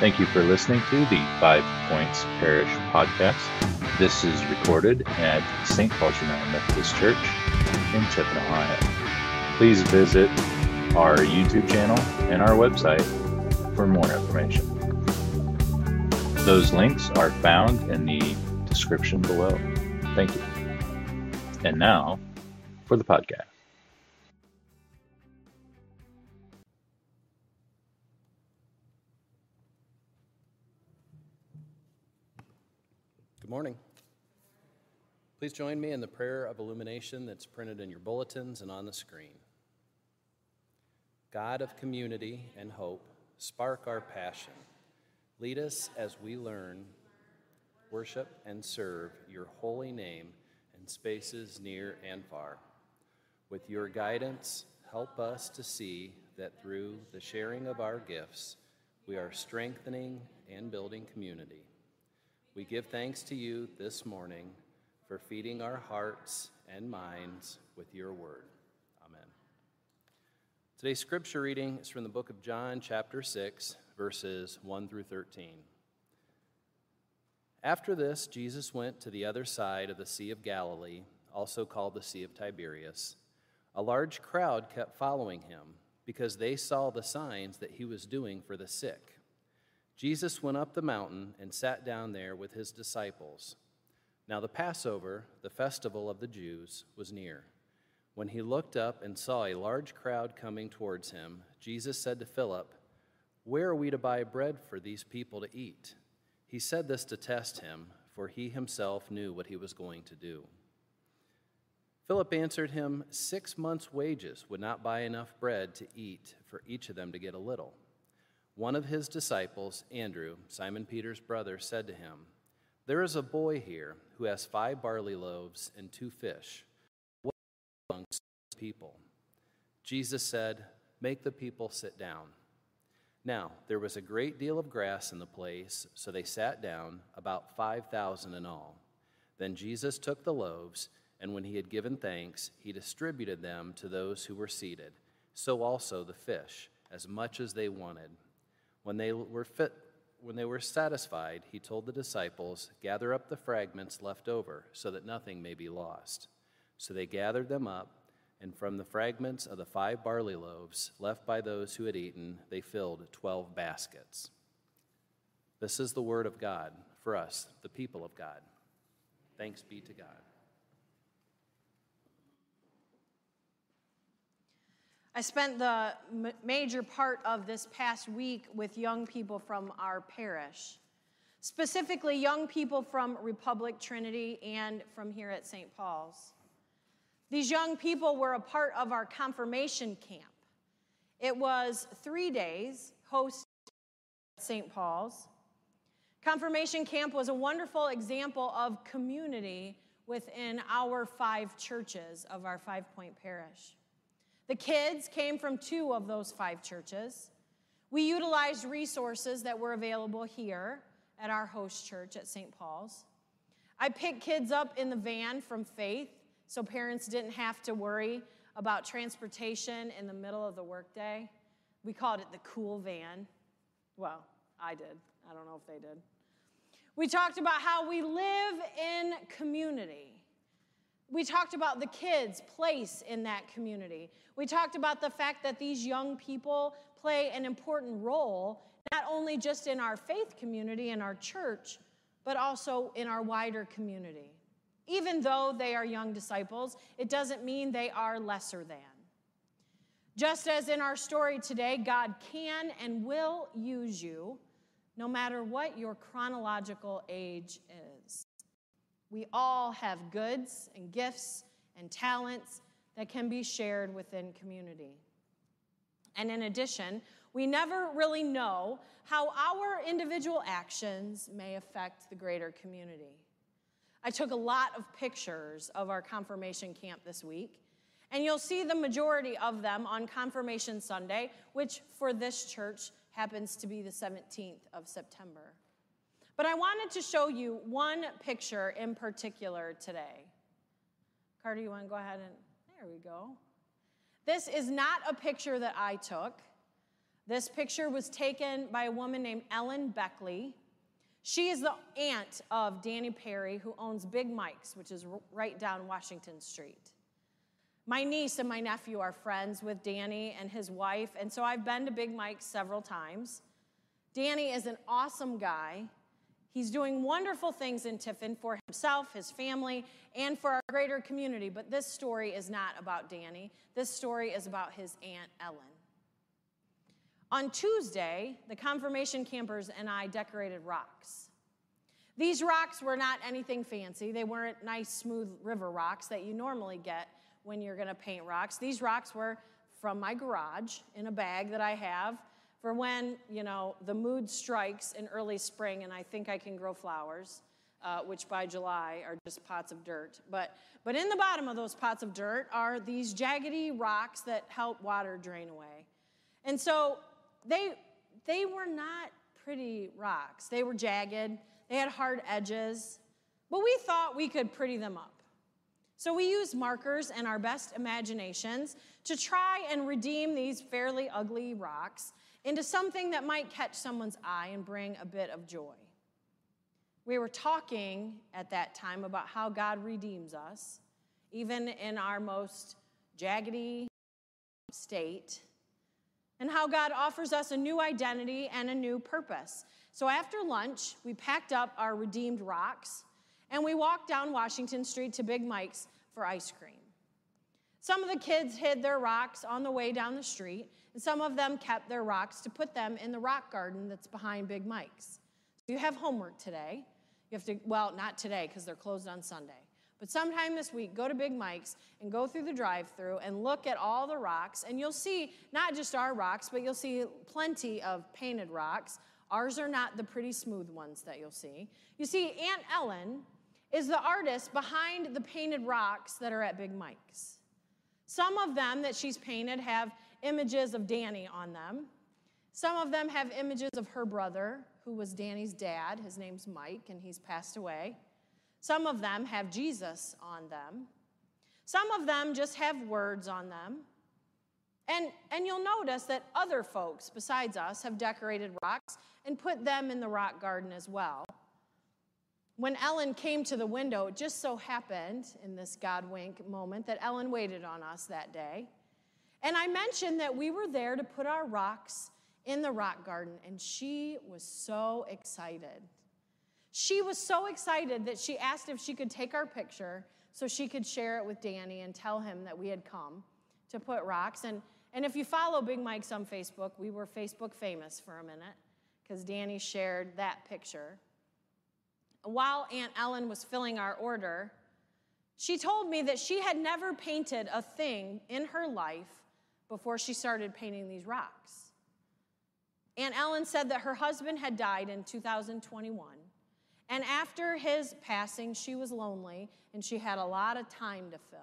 Thank you for listening to the Five Points Parish podcast. This is recorded at St. Paul's United Methodist Church in Tiffin, Ohio. Please visit our YouTube channel and our website for more information. Those links are found in the description below. Thank you. And now for the podcast. Good morning. Please join me in the prayer of illumination that's printed in your bulletins and on the screen. God of community and hope, spark our passion. Lead us as we learn, worship, and serve your holy name in spaces near and far. With your guidance, help us to see that through the sharing of our gifts, we are strengthening and building community. We give thanks to you this morning for feeding our hearts and minds with your word. Amen. Today's scripture reading is from the book of John, chapter 6, verses 1 through 13. After this, Jesus went to the other side of the Sea of Galilee, also called the Sea of Tiberias. A large crowd kept following him because they saw the signs that he was doing for the sick. Jesus went up the mountain and sat down there with his disciples. Now, the Passover, the festival of the Jews, was near. When he looked up and saw a large crowd coming towards him, Jesus said to Philip, Where are we to buy bread for these people to eat? He said this to test him, for he himself knew what he was going to do. Philip answered him, Six months' wages would not buy enough bread to eat for each of them to get a little. One of his disciples, Andrew, Simon Peter's brother, said to him, There is a boy here who has five barley loaves and two fish. What amongst people? Jesus said, Make the people sit down. Now, there was a great deal of grass in the place, so they sat down, about 5,000 in all. Then Jesus took the loaves, and when he had given thanks, he distributed them to those who were seated, so also the fish, as much as they wanted. When they were fit, when they were satisfied, he told the disciples, "Gather up the fragments left over, so that nothing may be lost." So they gathered them up, and from the fragments of the five barley loaves left by those who had eaten, they filled 12 baskets. This is the word of God for us, the people of God. Thanks be to God. I spent the major part of this past week with young people from our parish, specifically young people from Republic Trinity and from here at St. Paul's. These young people were a part of our confirmation camp. It was three days hosted at St. Paul's. Confirmation camp was a wonderful example of community within our five churches of our five point parish. The kids came from two of those five churches. We utilized resources that were available here at our host church at St. Paul's. I picked kids up in the van from Faith so parents didn't have to worry about transportation in the middle of the workday. We called it the cool van. Well, I did. I don't know if they did. We talked about how we live in community. We talked about the kids' place in that community. We talked about the fact that these young people play an important role, not only just in our faith community and our church, but also in our wider community. Even though they are young disciples, it doesn't mean they are lesser than. Just as in our story today, God can and will use you no matter what your chronological age is. We all have goods and gifts and talents that can be shared within community. And in addition, we never really know how our individual actions may affect the greater community. I took a lot of pictures of our confirmation camp this week, and you'll see the majority of them on Confirmation Sunday, which for this church happens to be the 17th of September. But I wanted to show you one picture in particular today. Carter, you want to go ahead and there we go. This is not a picture that I took, This picture was taken by a woman named Ellen Beckley. She is the aunt of Danny Perry, who owns Big Mike's, which is right down Washington Street. My niece and my nephew are friends with Danny and his wife, and so I've been to Big Mike's several times. Danny is an awesome guy. He's doing wonderful things in Tiffin for himself, his family, and for our greater community. But this story is not about Danny. This story is about his Aunt Ellen. On Tuesday, the confirmation campers and I decorated rocks. These rocks were not anything fancy. They weren't nice, smooth river rocks that you normally get when you're going to paint rocks. These rocks were from my garage in a bag that I have for when, you know, the mood strikes in early spring and I think I can grow flowers, uh, which by July are just pots of dirt. But, but in the bottom of those pots of dirt are these jaggedy rocks that help water drain away. And so they, they were not pretty rocks. They were jagged, they had hard edges, but we thought we could pretty them up. So we used markers and our best imaginations to try and redeem these fairly ugly rocks into something that might catch someone's eye and bring a bit of joy. We were talking at that time about how God redeems us, even in our most jaggedy state, and how God offers us a new identity and a new purpose. So after lunch, we packed up our redeemed rocks and we walked down Washington Street to Big Mike's for ice cream. Some of the kids hid their rocks on the way down the street, and some of them kept their rocks to put them in the rock garden that's behind Big Mike's. So you have homework today. You have to, well, not today because they're closed on Sunday. But sometime this week, go to Big Mike's and go through the drive through and look at all the rocks. And you'll see not just our rocks, but you'll see plenty of painted rocks. Ours are not the pretty smooth ones that you'll see. You see, Aunt Ellen is the artist behind the painted rocks that are at Big Mike's. Some of them that she's painted have images of Danny on them. Some of them have images of her brother, who was Danny's dad. His name's Mike, and he's passed away. Some of them have Jesus on them. Some of them just have words on them. And, and you'll notice that other folks besides us have decorated rocks and put them in the rock garden as well. When Ellen came to the window, it just so happened in this God wink moment that Ellen waited on us that day. And I mentioned that we were there to put our rocks in the rock garden, and she was so excited. She was so excited that she asked if she could take our picture so she could share it with Danny and tell him that we had come to put rocks. And, and if you follow Big Mike's on Facebook, we were Facebook famous for a minute because Danny shared that picture. While Aunt Ellen was filling our order, she told me that she had never painted a thing in her life before she started painting these rocks. Aunt Ellen said that her husband had died in 2021. And after his passing, she was lonely and she had a lot of time to fill.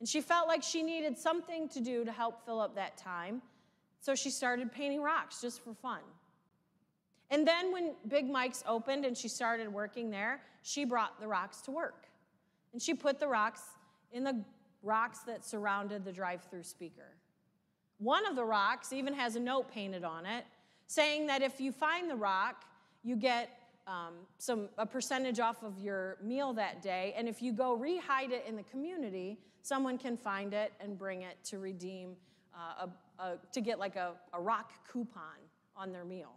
And she felt like she needed something to do to help fill up that time. So she started painting rocks just for fun. And then when Big Mike's opened and she started working there, she brought the rocks to work. And she put the rocks in the rocks that surrounded the drive through speaker. One of the rocks even has a note painted on it saying that if you find the rock, you get um, some a percentage off of your meal that day, and if you go rehide it in the community, someone can find it and bring it to redeem uh, a, a, to get like a, a rock coupon on their meal.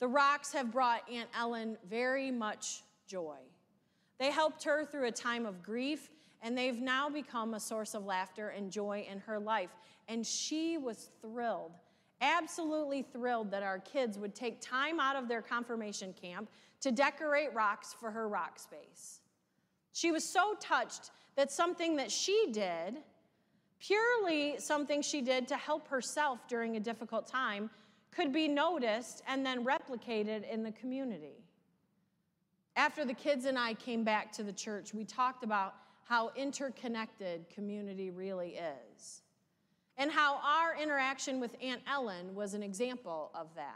The rocks have brought Aunt Ellen very much joy. They helped her through a time of grief and they've now become a source of laughter and joy in her life. And she was thrilled, absolutely thrilled that our kids would take time out of their confirmation camp to decorate rocks for her rock space. She was so touched that something that she did, purely something she did to help herself during a difficult time, could be noticed and then replicated in the community. After the kids and I came back to the church, we talked about how interconnected community really is, and how our interaction with Aunt Ellen was an example of that.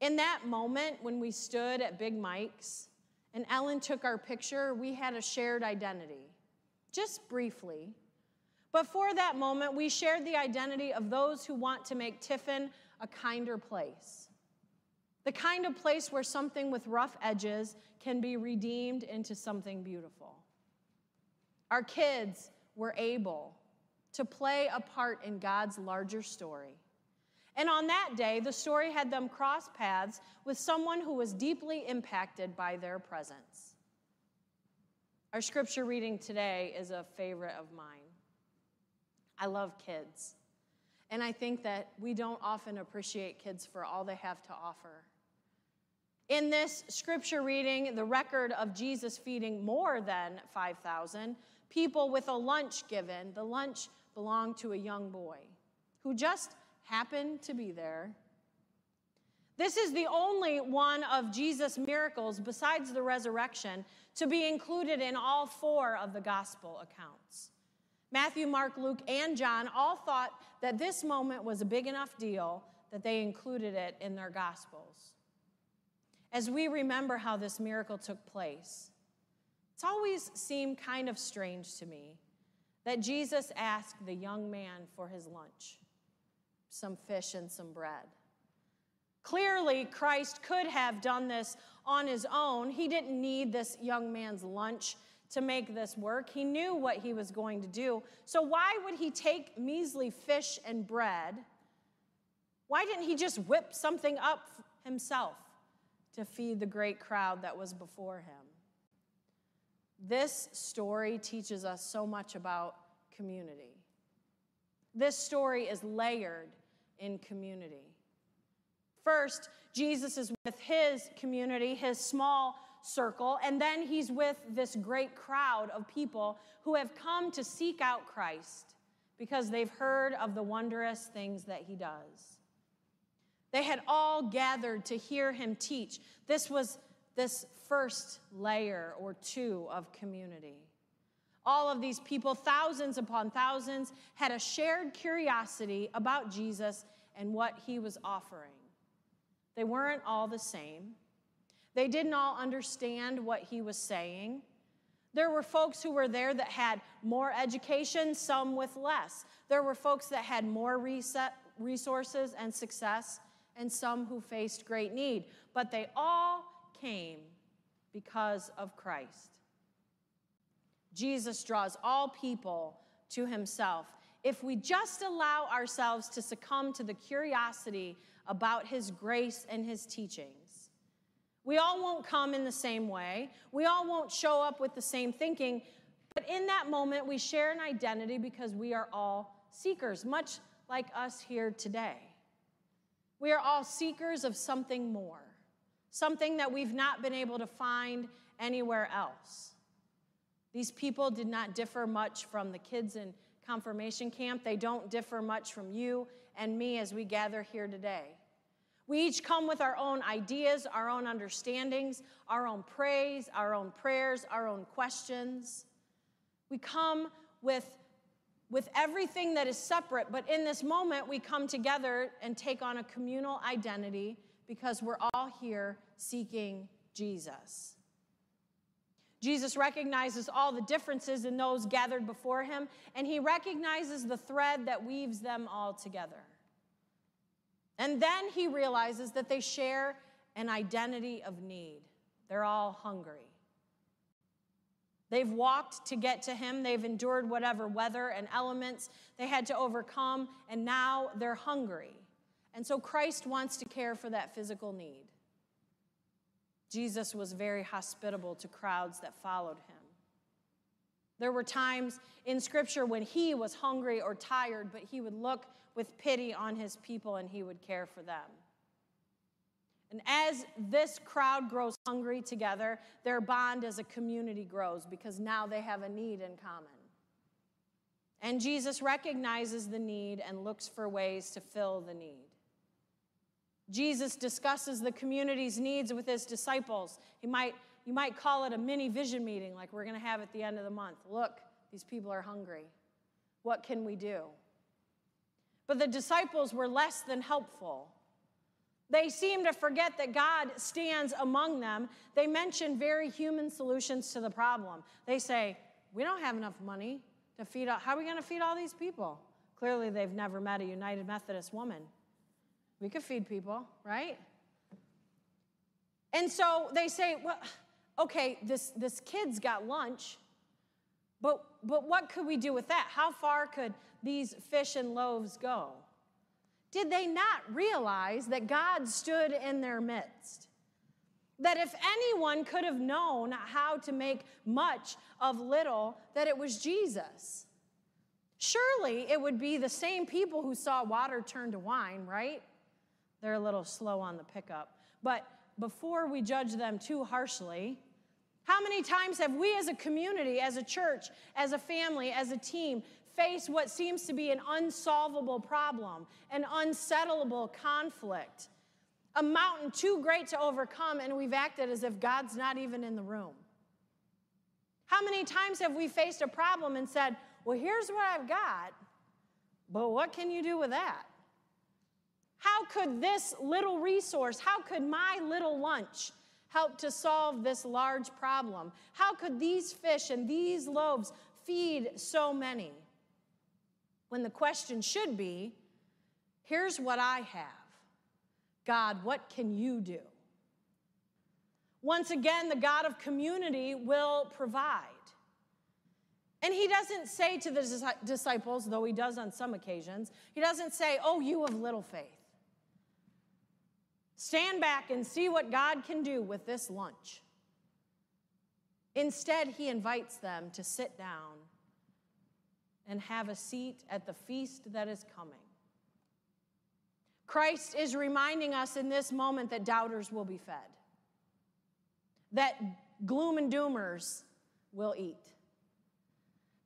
In that moment, when we stood at Big Mike's and Ellen took our picture, we had a shared identity, just briefly. But for that moment, we shared the identity of those who want to make Tiffin a kinder place. The kind of place where something with rough edges can be redeemed into something beautiful. Our kids were able to play a part in God's larger story. And on that day, the story had them cross paths with someone who was deeply impacted by their presence. Our scripture reading today is a favorite of mine. I love kids. And I think that we don't often appreciate kids for all they have to offer. In this scripture reading, the record of Jesus feeding more than 5,000 people with a lunch given, the lunch belonged to a young boy who just happened to be there. This is the only one of Jesus' miracles, besides the resurrection, to be included in all four of the gospel accounts. Matthew, Mark, Luke, and John all thought that this moment was a big enough deal that they included it in their gospels. As we remember how this miracle took place, it's always seemed kind of strange to me that Jesus asked the young man for his lunch some fish and some bread. Clearly, Christ could have done this on his own. He didn't need this young man's lunch to make this work. He knew what he was going to do. So, why would he take measly fish and bread? Why didn't he just whip something up himself to feed the great crowd that was before him? This story teaches us so much about community. This story is layered in community. First, Jesus is with his community, his small circle, and then he's with this great crowd of people who have come to seek out Christ because they've heard of the wondrous things that he does. They had all gathered to hear him teach. This was this first layer or two of community. All of these people, thousands upon thousands, had a shared curiosity about Jesus and what he was offering. They weren't all the same. They didn't all understand what he was saying. There were folks who were there that had more education, some with less. There were folks that had more resources and success, and some who faced great need. But they all came because of Christ. Jesus draws all people to himself if we just allow ourselves to succumb to the curiosity about his grace and his teachings. We all won't come in the same way. We all won't show up with the same thinking. But in that moment, we share an identity because we are all seekers, much like us here today. We are all seekers of something more, something that we've not been able to find anywhere else. These people did not differ much from the kids in confirmation camp. They don't differ much from you and me as we gather here today. We each come with our own ideas, our own understandings, our own praise, our own prayers, our own questions. We come with, with everything that is separate, but in this moment, we come together and take on a communal identity because we're all here seeking Jesus. Jesus recognizes all the differences in those gathered before him, and he recognizes the thread that weaves them all together. And then he realizes that they share an identity of need. They're all hungry. They've walked to get to him. They've endured whatever weather and elements they had to overcome, and now they're hungry. And so Christ wants to care for that physical need. Jesus was very hospitable to crowds that followed him. There were times in Scripture when he was hungry or tired, but he would look with pity on his people and he would care for them. And as this crowd grows hungry together, their bond as a community grows because now they have a need in common. And Jesus recognizes the need and looks for ways to fill the need. Jesus discusses the community's needs with his disciples. He might, you might call it a mini vision meeting like we're going to have at the end of the month. Look, these people are hungry. What can we do? But the disciples were less than helpful. They seem to forget that God stands among them. They mention very human solutions to the problem. They say, We don't have enough money to feed all, how are we going to feed all these people? Clearly, they've never met a United Methodist woman. We could feed people, right? And so they say, well, okay, this, this kid's got lunch, but, but what could we do with that? How far could these fish and loaves go? Did they not realize that God stood in their midst? That if anyone could have known how to make much of little, that it was Jesus. Surely it would be the same people who saw water turn to wine, right? They're a little slow on the pickup. But before we judge them too harshly, how many times have we as a community, as a church, as a family, as a team, faced what seems to be an unsolvable problem, an unsettleable conflict, a mountain too great to overcome, and we've acted as if God's not even in the room? How many times have we faced a problem and said, Well, here's what I've got, but what can you do with that? How could this little resource, how could my little lunch help to solve this large problem? How could these fish and these loaves feed so many? When the question should be here's what I have God, what can you do? Once again, the God of community will provide. And he doesn't say to the disciples, though he does on some occasions, he doesn't say, Oh, you of little faith. Stand back and see what God can do with this lunch. Instead, he invites them to sit down and have a seat at the feast that is coming. Christ is reminding us in this moment that doubters will be fed, that gloom and doomers will eat,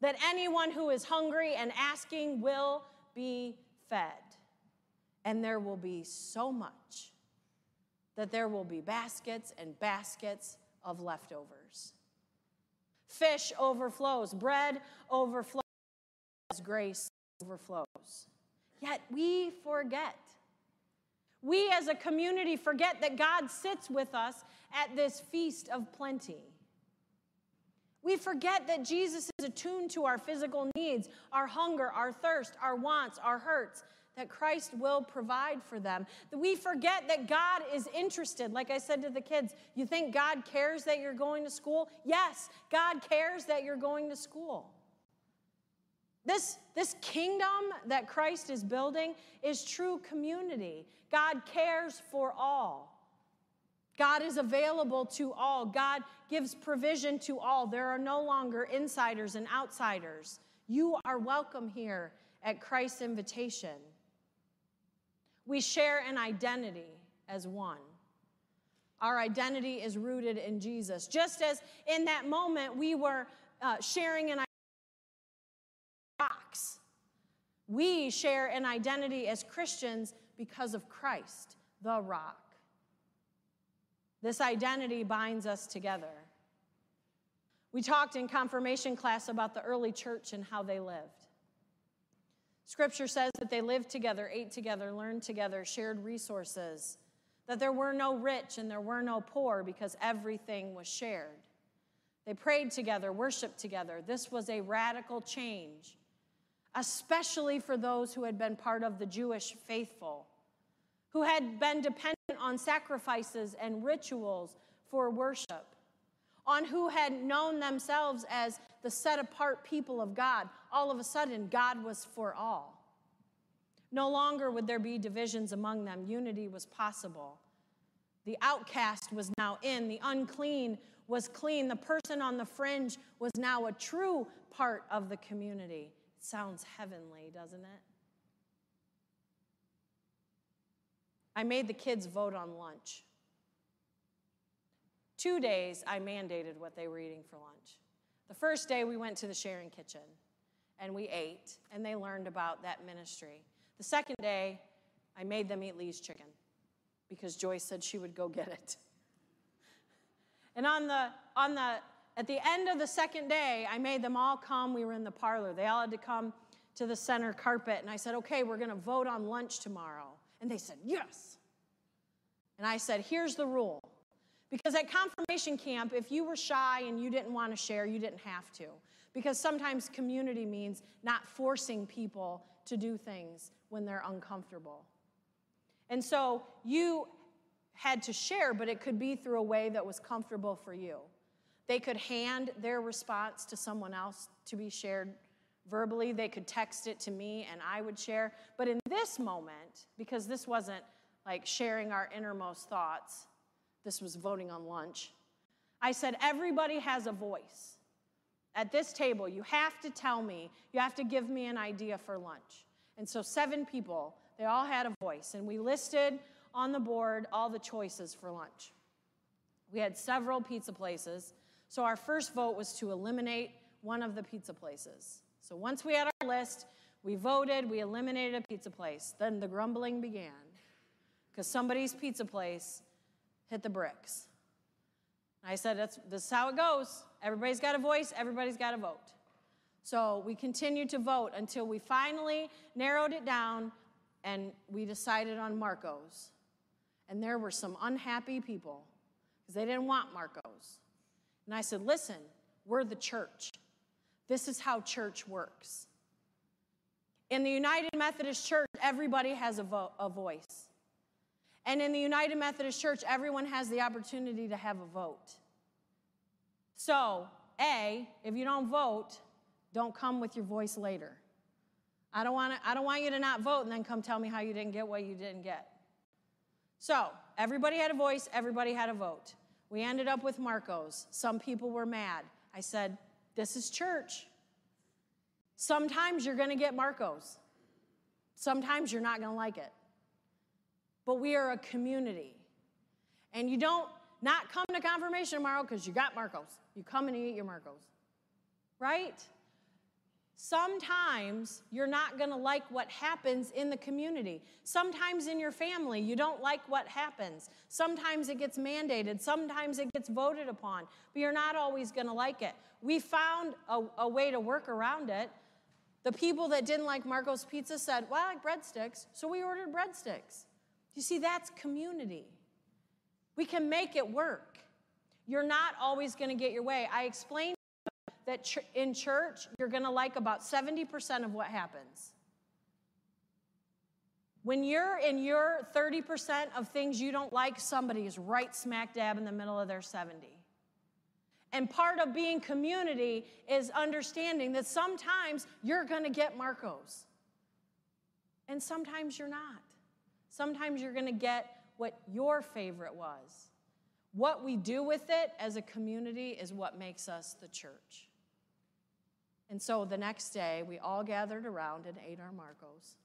that anyone who is hungry and asking will be fed. And there will be so much that there will be baskets and baskets of leftovers. Fish overflows, bread overflows, grace overflows. Yet we forget. We as a community forget that God sits with us at this feast of plenty. We forget that Jesus is attuned to our physical needs, our hunger, our thirst, our wants, our hurts, that Christ will provide for them. We forget that God is interested. Like I said to the kids, you think God cares that you're going to school? Yes, God cares that you're going to school. This, this kingdom that Christ is building is true community. God cares for all. God is available to all. God gives provision to all. There are no longer insiders and outsiders. You are welcome here at Christ's invitation. We share an identity as one. Our identity is rooted in Jesus. Just as in that moment we were uh, sharing an rocks, we share an identity as Christians because of Christ, the rock. This identity binds us together. We talked in confirmation class about the early church and how they lived. Scripture says that they lived together, ate together, learned together, shared resources, that there were no rich and there were no poor because everything was shared. They prayed together, worshiped together. This was a radical change, especially for those who had been part of the Jewish faithful, who had been dependent on sacrifices and rituals for worship, on who had known themselves as the set apart people of God, all of a sudden, God was for all. No longer would there be divisions among them, unity was possible. The outcast was now in, the unclean was clean, the person on the fringe was now a true part of the community. It sounds heavenly, doesn't it? I made the kids vote on lunch. Two days I mandated what they were eating for lunch. The first day we went to the sharing kitchen and we ate and they learned about that ministry. The second day, I made them eat Lee's chicken because Joyce said she would go get it. And on the on the at the end of the second day, I made them all come. We were in the parlor. They all had to come to the center carpet and I said, "Okay, we're going to vote on lunch tomorrow." And they said, "Yes." And I said, "Here's the rule. Because at confirmation camp, if you were shy and you didn't want to share, you didn't have to. Because sometimes community means not forcing people to do things when they're uncomfortable. And so you had to share, but it could be through a way that was comfortable for you. They could hand their response to someone else to be shared verbally. They could text it to me and I would share. But in this moment, because this wasn't like sharing our innermost thoughts, this was voting on lunch, I said, everybody has a voice. At this table, you have to tell me, you have to give me an idea for lunch. And so, seven people, they all had a voice, and we listed on the board all the choices for lunch. We had several pizza places, so our first vote was to eliminate one of the pizza places. So, once we had our list, we voted, we eliminated a pizza place. Then the grumbling began because somebody's pizza place hit the bricks. I said, That's, this is how it goes. Everybody's got a voice, everybody's got a vote. So we continued to vote until we finally narrowed it down and we decided on Marco's. And there were some unhappy people because they didn't want Marco's. And I said, Listen, we're the church. This is how church works. In the United Methodist Church, everybody has a, vo- a voice. And in the United Methodist Church, everyone has the opportunity to have a vote. So, A, if you don't vote, don't come with your voice later. I don't, want I don't want you to not vote and then come tell me how you didn't get what you didn't get. So, everybody had a voice, everybody had a vote. We ended up with Marco's. Some people were mad. I said, This is church. Sometimes you're going to get Marco's, sometimes you're not going to like it but we are a community. And you don't not come to confirmation tomorrow because you got Marcos. You come and eat your Marcos. Right? Sometimes you're not going to like what happens in the community. Sometimes in your family, you don't like what happens. Sometimes it gets mandated. Sometimes it gets voted upon, but you're not always going to like it. We found a, a, way to work around it. The people that didn't like Marco's Pizza said, Well, I like breadsticks, so we ordered breadsticks. You see, that's community. We can make it work. You're not always going to get your way. I explained that ch- in church, you're going to like about 70% of what happens. When you're in your 30% of things you don't like, somebody is right smack dab in the middle of their 70. And part of being community is understanding that sometimes you're going to get Marcos, and sometimes you're not. Sometimes you're going to get what your favorite was. What we do with it as a community is what makes us the church. And so the next day, we all gathered around and ate our Marcos.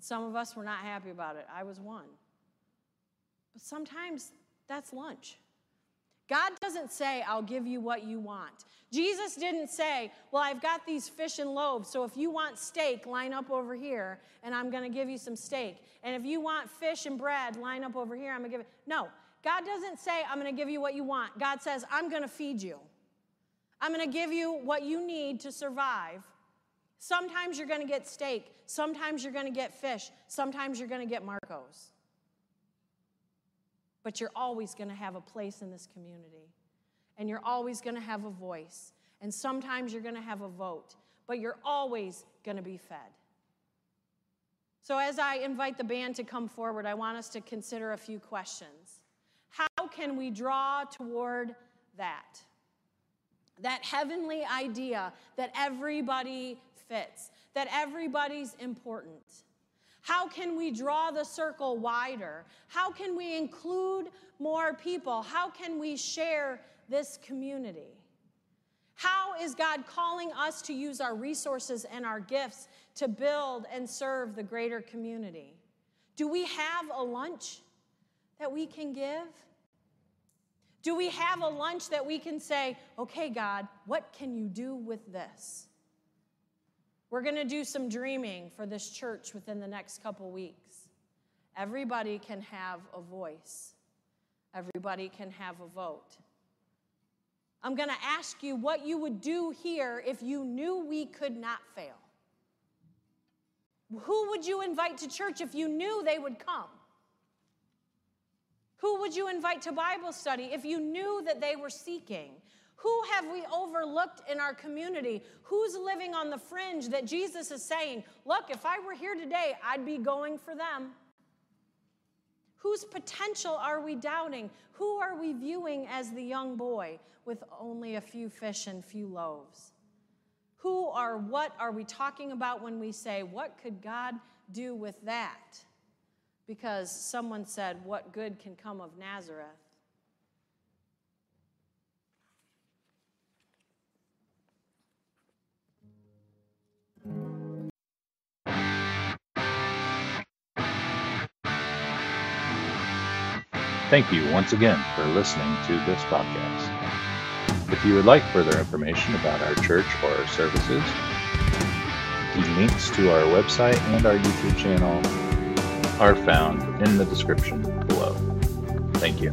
Some of us were not happy about it. I was one. But sometimes that's lunch. God doesn't say, I'll give you what you want. Jesus didn't say, Well, I've got these fish and loaves, so if you want steak, line up over here, and I'm going to give you some steak. And if you want fish and bread, line up over here, I'm going to give it. No, God doesn't say, I'm going to give you what you want. God says, I'm going to feed you. I'm going to give you what you need to survive. Sometimes you're going to get steak, sometimes you're going to get fish, sometimes you're going to get Marcos but you're always going to have a place in this community. And you're always going to have a voice. And sometimes you're going to have a vote, but you're always going to be fed. So, as I invite the band to come forward, I want us to consider a few questions. How can we draw toward that? That heavenly idea that everybody fits, that everybody's important. How can we draw the circle wider? How can we include more people? How can we share this community? How is God calling us to use our resources and our gifts to build and serve the greater community? Do we have a lunch that we can give? Do we have a lunch that we can say, okay, God, what can you do with this? We're going to do some dreaming for this church within the next couple weeks. Everybody can have a voice, everybody can have a vote. I'm going to ask you what you would do here if you knew we could not fail. Who would you invite to church if you knew they would come? Who would you invite to Bible study if you knew that they were seeking? Who have we overlooked in our community? Who's living on the fringe that Jesus is saying, Look, if I were here today, I'd be going for them? Whose potential are we doubting? Who are we viewing as the young boy with only a few fish and few loaves? Who or what are we talking about when we say, What could God do with that? Because someone said, What good can come of Nazareth? Thank you once again for listening to this podcast. If you would like further information about our church or our services, the links to our website and our YouTube channel are found in the description below. Thank you.